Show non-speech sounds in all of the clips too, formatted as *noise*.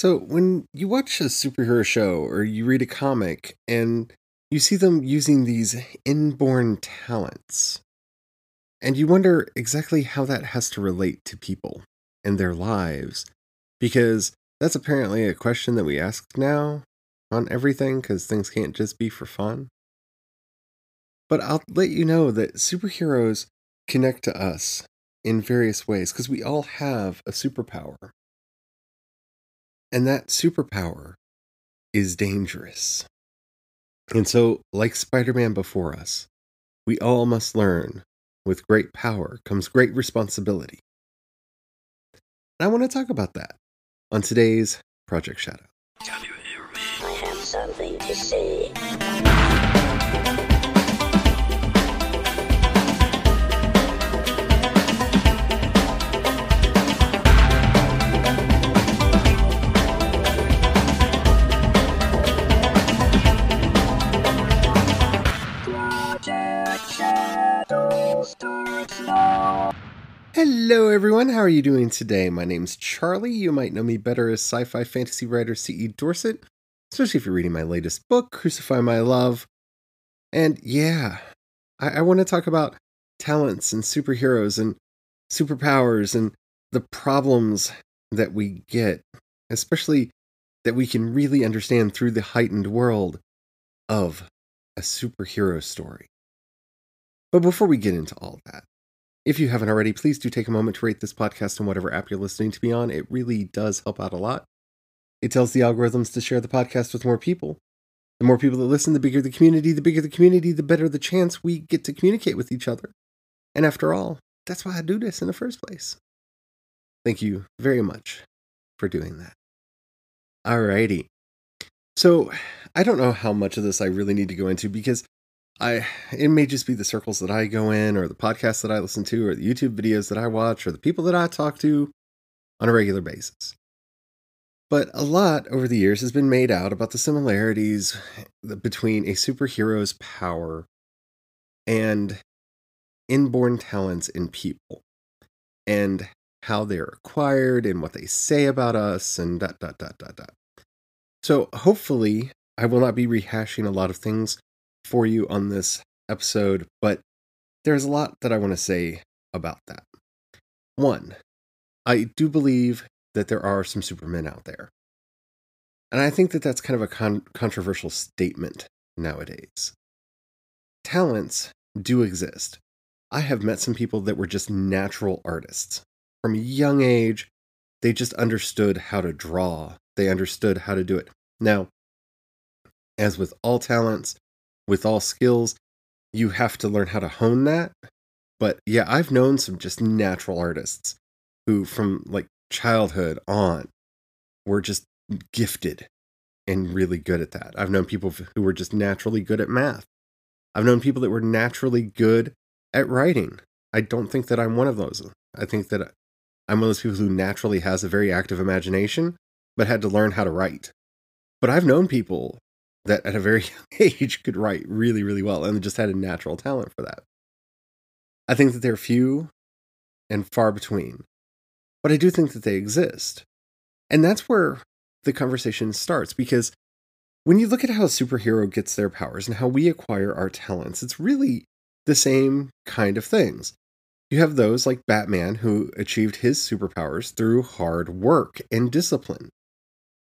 So, when you watch a superhero show or you read a comic and you see them using these inborn talents, and you wonder exactly how that has to relate to people and their lives, because that's apparently a question that we ask now on everything, because things can't just be for fun. But I'll let you know that superheroes connect to us in various ways because we all have a superpower. And that superpower is dangerous. And so, like Spider Man before us, we all must learn with great power comes great responsibility. And I want to talk about that on today's Project Shadow. Hello, everyone. How are you doing today? My name's Charlie. You might know me better as sci fi fantasy writer C.E. Dorset, especially if you're reading my latest book, Crucify My Love. And yeah, I, I want to talk about talents and superheroes and superpowers and the problems that we get, especially that we can really understand through the heightened world of a superhero story. But before we get into all that, if you haven't already, please do take a moment to rate this podcast on whatever app you're listening to me on. It really does help out a lot. It tells the algorithms to share the podcast with more people. The more people that listen, the bigger the community. The bigger the community, the better the chance we get to communicate with each other. And after all, that's why I do this in the first place. Thank you very much for doing that. Alrighty. So, I don't know how much of this I really need to go into because I it may just be the circles that I go in or the podcasts that I listen to or the YouTube videos that I watch or the people that I talk to on a regular basis. But a lot over the years has been made out about the similarities between a superhero's power and inborn talents in people and how they're acquired and what they say about us and dot dot dot dot dot. So hopefully I will not be rehashing a lot of things for you on this episode, but there's a lot that I want to say about that. One, I do believe that there are some supermen out there. And I think that that's kind of a con- controversial statement nowadays. Talents do exist. I have met some people that were just natural artists. From a young age, they just understood how to draw, they understood how to do it. Now, as with all talents, with all skills, you have to learn how to hone that. But yeah, I've known some just natural artists who, from like childhood on, were just gifted and really good at that. I've known people who were just naturally good at math. I've known people that were naturally good at writing. I don't think that I'm one of those. I think that I'm one of those people who naturally has a very active imagination, but had to learn how to write. But I've known people that at a very *laughs* young age could write really, really well and just had a natural talent for that. I think that they're few and far between, but I do think that they exist. And that's where the conversation starts because when you look at how a superhero gets their powers and how we acquire our talents, it's really the same kind of things. You have those like Batman who achieved his superpowers through hard work and discipline.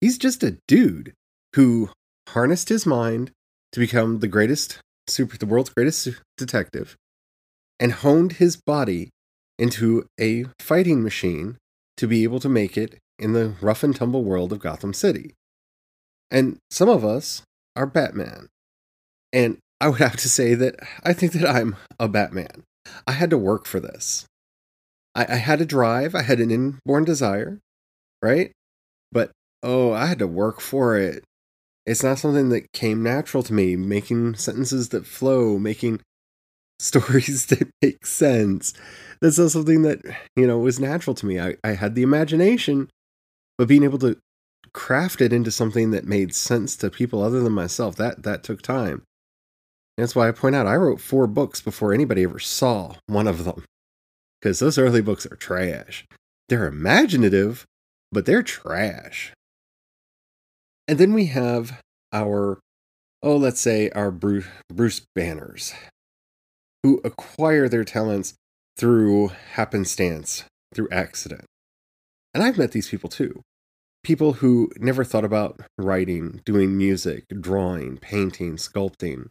He's just a dude who harnessed his mind to become the greatest super the world's greatest detective and honed his body into a fighting machine to be able to make it in the rough and tumble world of Gotham City. And some of us are Batman. And I would have to say that I think that I'm a Batman. I had to work for this. I, I had a drive, I had an inborn desire, right? But oh, I had to work for it. It's not something that came natural to me, making sentences that flow, making *laughs* stories that make sense. That's not something that, you know, was natural to me. I, I had the imagination, but being able to craft it into something that made sense to people other than myself, that that took time. And that's why I point out I wrote four books before anybody ever saw one of them. Because those early books are trash. They're imaginative, but they're trash. And then we have our, oh, let's say our Bruce, Bruce Banners, who acquire their talents through happenstance, through accident. And I've met these people too. People who never thought about writing, doing music, drawing, painting, sculpting,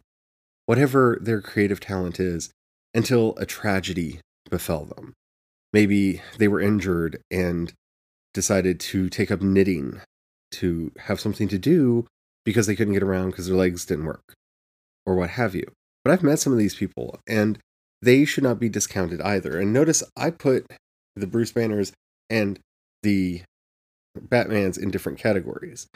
whatever their creative talent is, until a tragedy befell them. Maybe they were injured and decided to take up knitting to have something to do because they couldn't get around because their legs didn't work or what have you. But I've met some of these people and they should not be discounted either. And notice I put the Bruce Banners and the Batmans in different categories.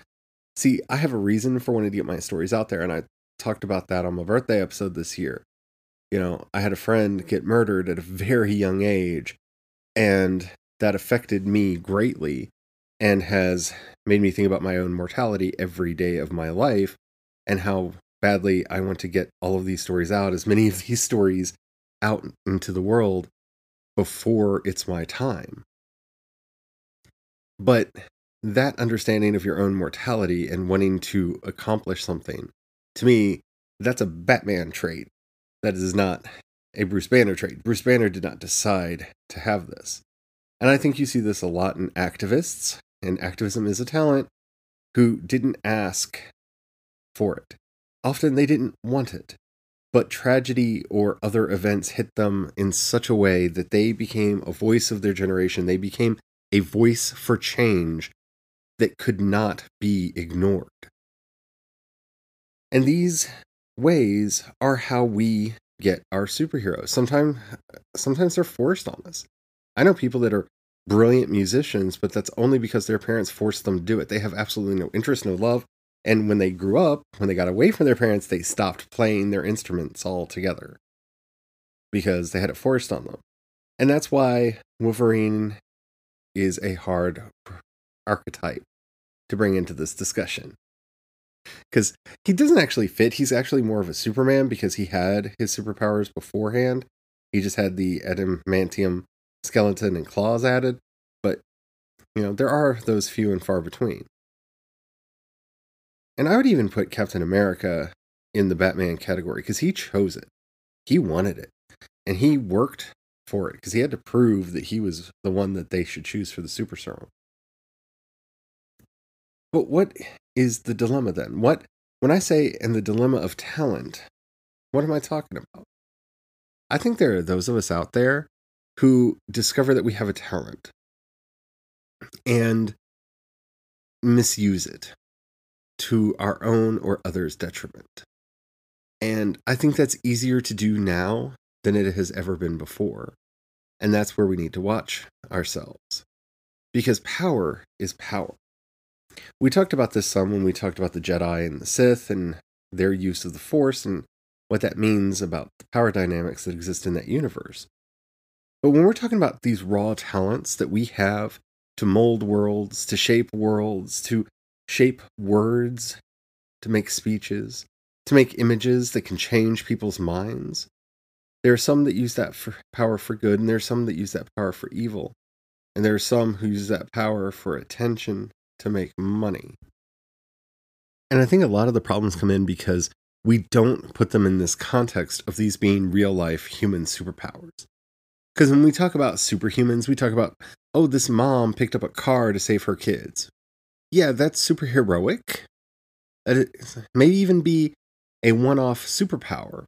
See, I have a reason for wanting to get my stories out there, and I talked about that on my birthday episode this year. You know, I had a friend get murdered at a very young age, and that affected me greatly and has made me think about my own mortality every day of my life and how badly I want to get all of these stories out, as many of these *laughs* stories out into the world before it's my time. But that understanding of your own mortality and wanting to accomplish something, to me, that's a Batman trait. That is not a Bruce Banner trait. Bruce Banner did not decide to have this. And I think you see this a lot in activists, and activism is a talent, who didn't ask for it. Often they didn't want it but tragedy or other events hit them in such a way that they became a voice of their generation. They became a voice for change that could not be ignored. And these ways are how we get our superheroes. Sometimes sometimes they're forced on us. I know people that are brilliant musicians, but that's only because their parents forced them to do it. They have absolutely no interest, no love, and when they grew up, when they got away from their parents, they stopped playing their instruments altogether because they had it forced on them. And that's why Wolverine is a hard archetype to bring into this discussion. Because he doesn't actually fit. He's actually more of a Superman because he had his superpowers beforehand. He just had the adamantium skeleton and claws added. But, you know, there are those few and far between. And I would even put Captain America in the Batman category because he chose it. He wanted it. And he worked for it because he had to prove that he was the one that they should choose for the super serum. But what is the dilemma then? What when I say in the dilemma of talent, what am I talking about? I think there are those of us out there who discover that we have a talent and misuse it to our own or others' detriment. And I think that's easier to do now than it has ever been before. And that's where we need to watch ourselves. Because power is power. We talked about this some when we talked about the Jedi and the Sith and their use of the Force and what that means about the power dynamics that exist in that universe. But when we're talking about these raw talents that we have to mold worlds, to shape worlds, to shape words, to make speeches, to make images that can change people's minds. There are some that use that for power for good, and there are some that use that power for evil. And there are some who use that power for attention to make money. And I think a lot of the problems come in because we don't put them in this context of these being real life human superpowers. Because when we talk about superhumans, we talk about, oh, this mom picked up a car to save her kids yeah, that's super heroic. That may even be a one off superpower.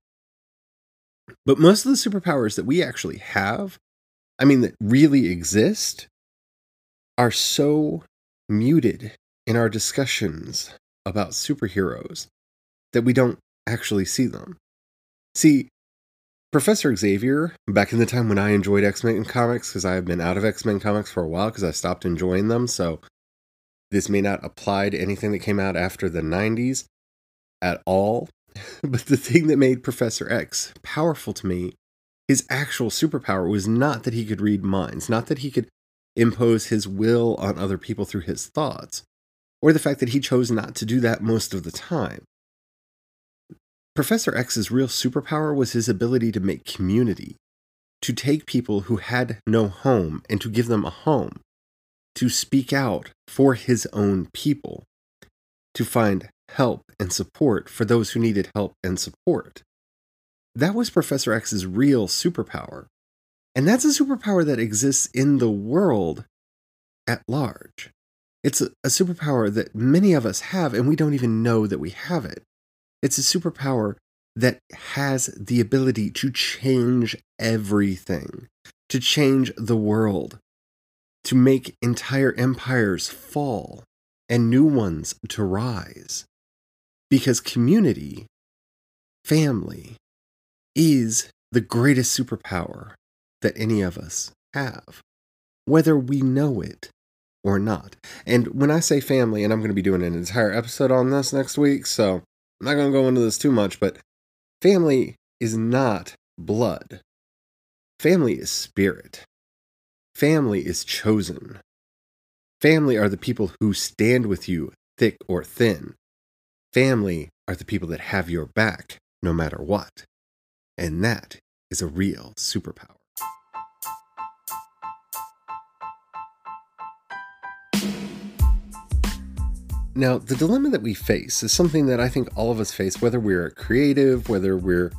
But most of the superpowers that we actually have, I mean, that really exist, are so muted in our discussions about superheroes that we don't actually see them. See, Professor Xavier, back in the time when I enjoyed X Men comics, because I have been out of X Men comics for a while because I stopped enjoying them, so this may not apply to anything that came out after the 90s at all. *laughs* But the thing that made Professor X powerful to me, his actual superpower was not that he could read minds, not that he could impose his will on other people through his thoughts, or the fact that he chose not to do that most of the time. Professor X's real superpower was his ability to make community, to take people who had no home and to give them a home, to speak out for his own people. to find help and support for those who needed help and support. That was Professor X's real superpower. And that's a superpower that exists in the world at large. It's a, superpower that many of us have, and we don't even know that we have it. It's a superpower that has the ability to change everything, to change the world, to make entire empires fall and new ones to rise. Because community, family, is the greatest superpower that any of us have, whether we know it or not. And when I say family, and I'm going to be doing an entire episode on this next week, so I'm not going to go into this too much, but family is not blood. Family is spirit. Family is chosen. Family are the people who stand with you, thick or thin. Family are the people that have your back no matter what. And that is a real superpower. Now, the dilemma that we face is something that I think all of us face, whether we're creative, whether we're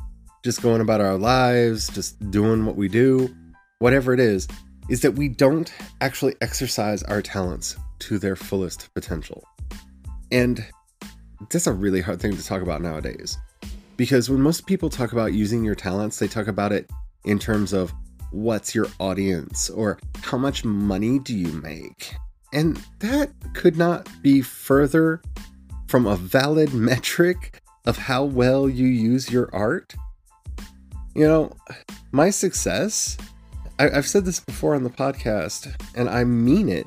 just going about our lives, just doing what we do, whatever it is, is that we don't actually exercise our talents to their fullest potential. And that's a really hard thing to talk about nowadays. Because when most people talk about using your talents, they talk about it in terms of what's your audience or how much money do you make and that could not be further from a valid *laughs* metric of how well you use your art. You know, my success, I, have said this before on the podcast, and I mean it.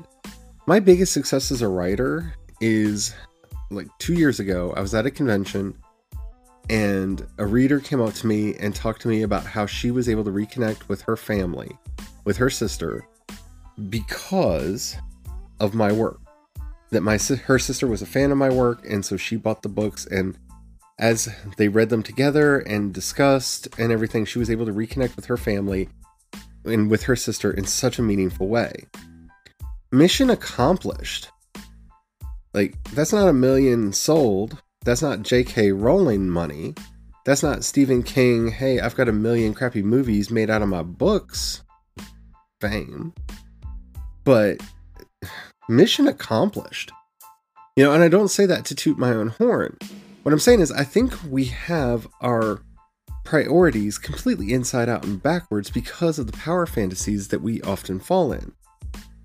My biggest success as a writer is like two years ago, I was at a convention and a reader came up to me and talked to me about how she was able to reconnect with her family, with her sister, because of my work. That my her sister was a fan of my work, and so she bought the books. And as they read them together and discussed and everything, she was able to reconnect with her family and with her sister in such a meaningful way. Mission accomplished. Like that's not a million sold. That's not J.K. Rowling money. That's not Stephen King. Hey, I've got a million crappy movies made out of my books. Fame. But mission accomplished. You know, and I don't say that to toot my own horn. What I'm saying is, I think we have our priorities completely inside out and backwards because of the power fantasies that we often fall in.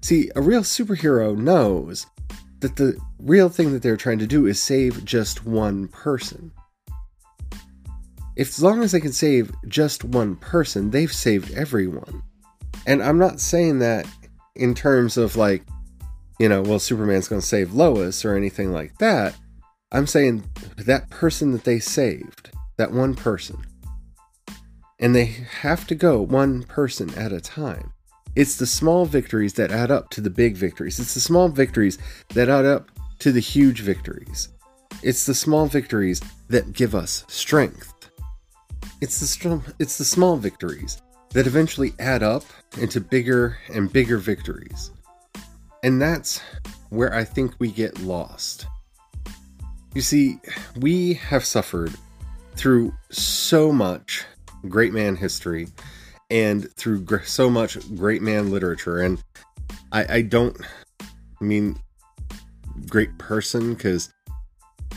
See, a real superhero knows that the real thing that they're trying to do is save just one person. If as long as they can save just one person, they've saved everyone. And I'm not saying that in terms of like, you know, well, Superman's going to save Lois or anything like that. I'm saying that person that they saved, that one person, and they have to go one person at a time. It's the small victories that add up to the big victories. It's the small victories that add up to the huge victories. It's the small victories that give us strength. It's the str- it's the small victories that eventually add up into bigger and bigger victories. And that's where I think we get lost. You see, we have suffered through so much great man history and through so much great man literature. And I, I don't mean great person because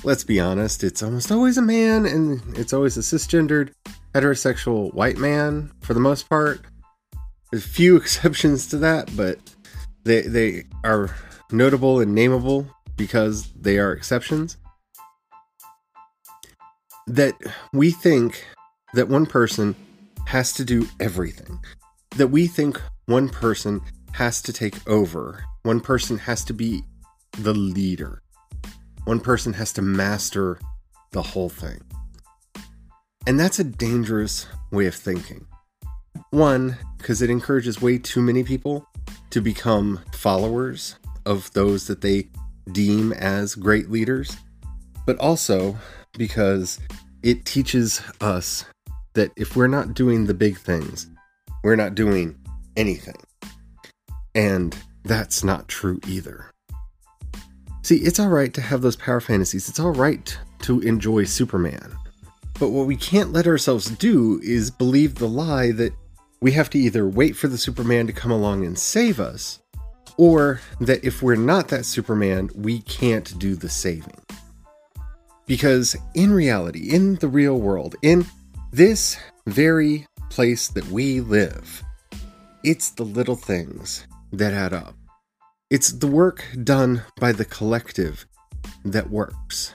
let's be honest, it's almost always a man and it's always a cisgendered heterosexual white man for the most part. There's few *laughs* exceptions to that, but they they are notable and nameable because they are exceptions. That we think that one person has to do everything. That we think one person has to take over. One person has to be the leader. One person has to master the whole thing. And that's a dangerous way of thinking. One, because it encourages way too many people to become followers of those that they deem as great leaders, but also because it teaches us that if we're not doing the big things, we're not doing anything. And that's not true either. See, it's all right to have those power fantasies. It's all right to enjoy Superman. But what we can't let ourselves do is believe the lie that we have to either wait for the Superman to come along and save us, or that if we're not that Superman, we can't do the saving. Because in reality, in the real world, in this very place that we live, it's the little things that add up. It's the work done by the collective that works.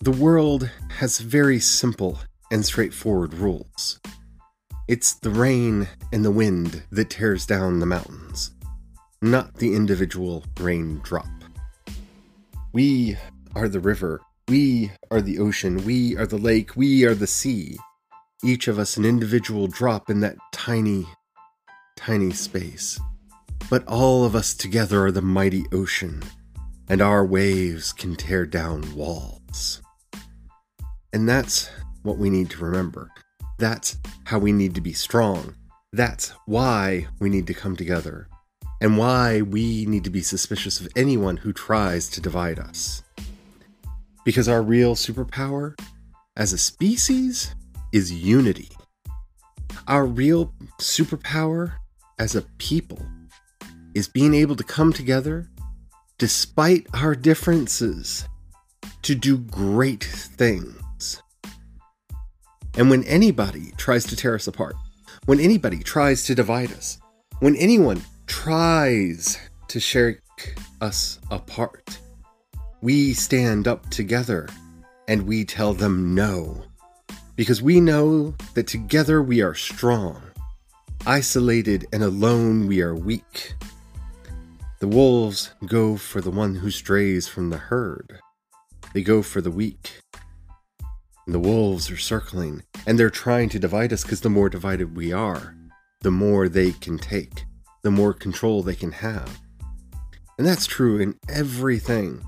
The world has very simple and straightforward rules. It's the rain and the wind that tears down the mountains, not the individual raindrop. We are the river, we are the ocean, we are the lake, we are the sea. Each of us an individual drop in that tiny, tiny space. But all of us together are the mighty ocean, and our waves can tear down walls. And that's what we need to remember. That's how we need to be strong. That's why we need to come together, and why we need to be suspicious of anyone who tries to divide us. Because our real superpower as a species is unity. Our real superpower as a people is being able to come together despite our differences to do great things. And when anybody tries to tear us apart, when anybody tries to divide us, when anyone tries to shake us apart, we stand up together and we tell them no. Because we know that together we are strong, isolated and alone we are weak. The wolves go for the one who strays from the herd. They go for the weak. The wolves are circling, and they're trying to divide us because the more divided we are, the more they can take, the more control they can have. And that's true in everything,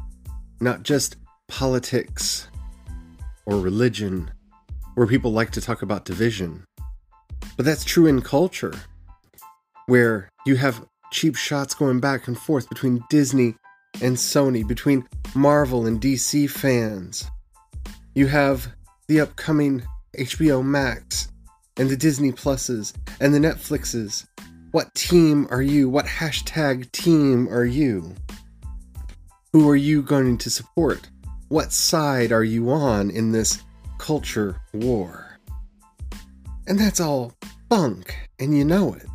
not just politics or religion, where people like to talk about division. But that's true in culture, where you have cheap shots going back and forth between Disney and Sony, between Marvel and DC fans. You have the upcoming HBO Max and the Disney Pluses and the Netflixes. What team are you? What hashtag team are you? Who are you going to support? What side are you on in this culture war? And that's all bunk, and you know it.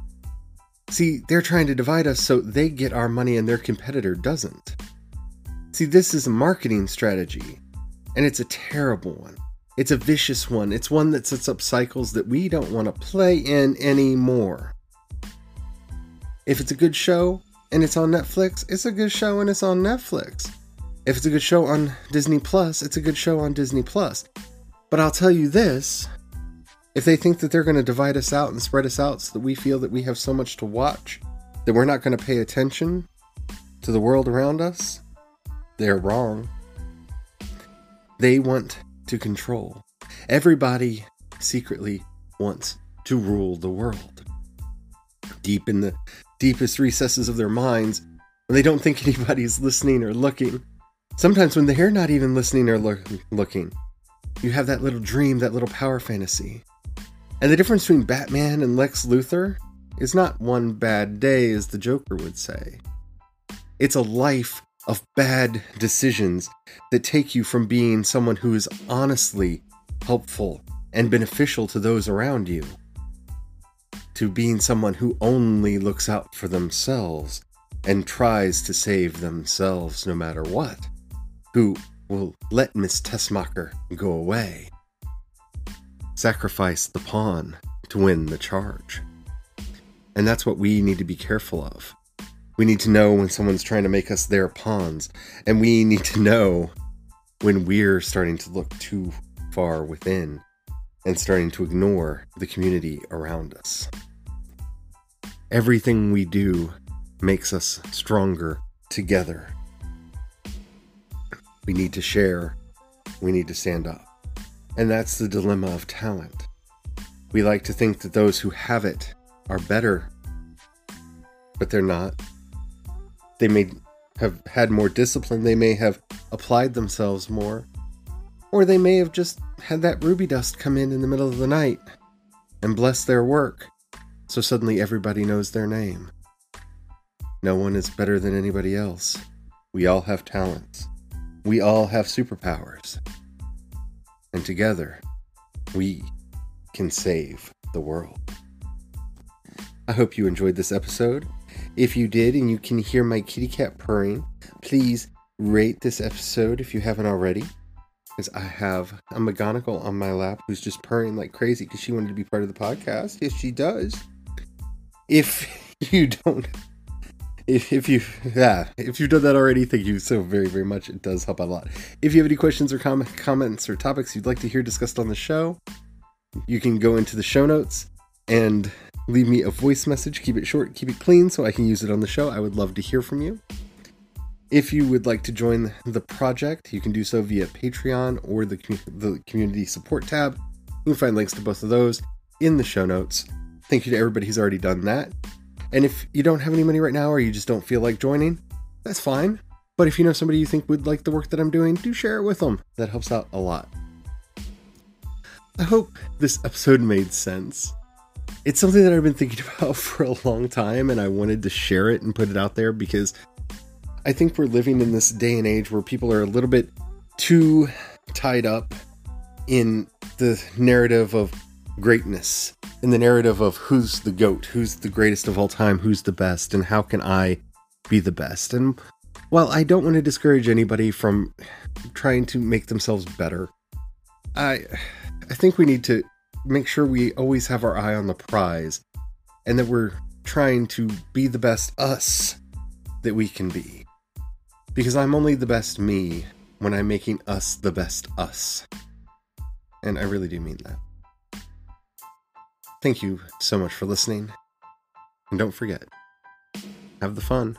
See, they're trying to divide us so they get our money and their competitor doesn't. See, this is a marketing strategy, and it's a terrible one. It's a vicious one. It's one that sets up cycles that we don't want to play in anymore. If it's a good show and it's on Netflix, it's a good show and it's on Netflix. If it's a good show on Disney Plus, it's a good show on Disney Plus. But I'll tell you this if they think that they're going to divide us out and spread us out so that we feel that we have so much to watch that we're not going to pay attention to the world around us, they're wrong. They want to control. Everybody secretly wants to rule the world. Deep in the deepest recesses of their minds, when they don't think *laughs* anybody's listening or looking, sometimes when they're not even listening or lo- looking, you have that little dream, that little power fantasy. And the difference between Batman and Lex Luthor is not one bad day, as the Joker would say. It's a life of bad decisions that take you from being someone who is honestly helpful and beneficial to those around you to being someone who only looks out for themselves and tries to save themselves no matter what, who will let Miss Teschmacher go away, sacrifice the pawn to win the charge. And that's what we need to be careful of. We need to know when someone's trying to make us their pawns, and we need to know when we're starting to look too far within and starting to ignore the community around us. Everything we do makes us stronger together. We need to share, we need to stand up. And that's the dilemma of talent. We like to think that those who have it are better, but they're not. They may have had more discipline, they may have applied themselves more, or they may have just had that ruby dust come in in the middle of the night and bless their work, so suddenly everybody knows their name. No one is better than anybody else. We all have talents. We all have superpowers. And together, we can save the world. I hope you enjoyed this episode. If you did and you can hear my kitty cat purring, please rate this episode if you haven't already. Because I have a McGonagall on my lap who's just purring like crazy because she wanted to be part of the podcast. Yes, she does. If *laughs* you don't, if, if you, yeah, if you've done that already, thank you so very, very much. It does help a lot. If you have any questions or com- comments or topics you'd like to hear discussed on the show, you can go into the show notes and leave me a voice message. Keep it short, keep it clean so I can use it on the show. I would love to hear from you. If you would like to join the project, you can do so via Patreon or the, the community support tab. You can find links to both of those in the show notes. Thank you to everybody who's already done that. And if you don't have any money right now or you just don't feel like joining, that's fine. But if you know somebody you think would like the work that I'm doing, do share it with them. That helps out a lot. I hope this episode made sense it's something that I've been thinking *laughs* about for a long time, and I wanted to share it and put it out there because I think we're living in this day and age where people are a little bit too tied up in the narrative of greatness, in the narrative of who's the GOAT, who's the greatest of all time, who's the best, and how can I be the best. And while I don't want to discourage anybody from trying to make themselves better, I I think we need to make sure we always have our eye on the prize and that we're trying to be the best us that we can be. Because I'm only the best me when I'm making us the best us. And I really do mean that. Thank you so much for listening. And don't forget, have the fun.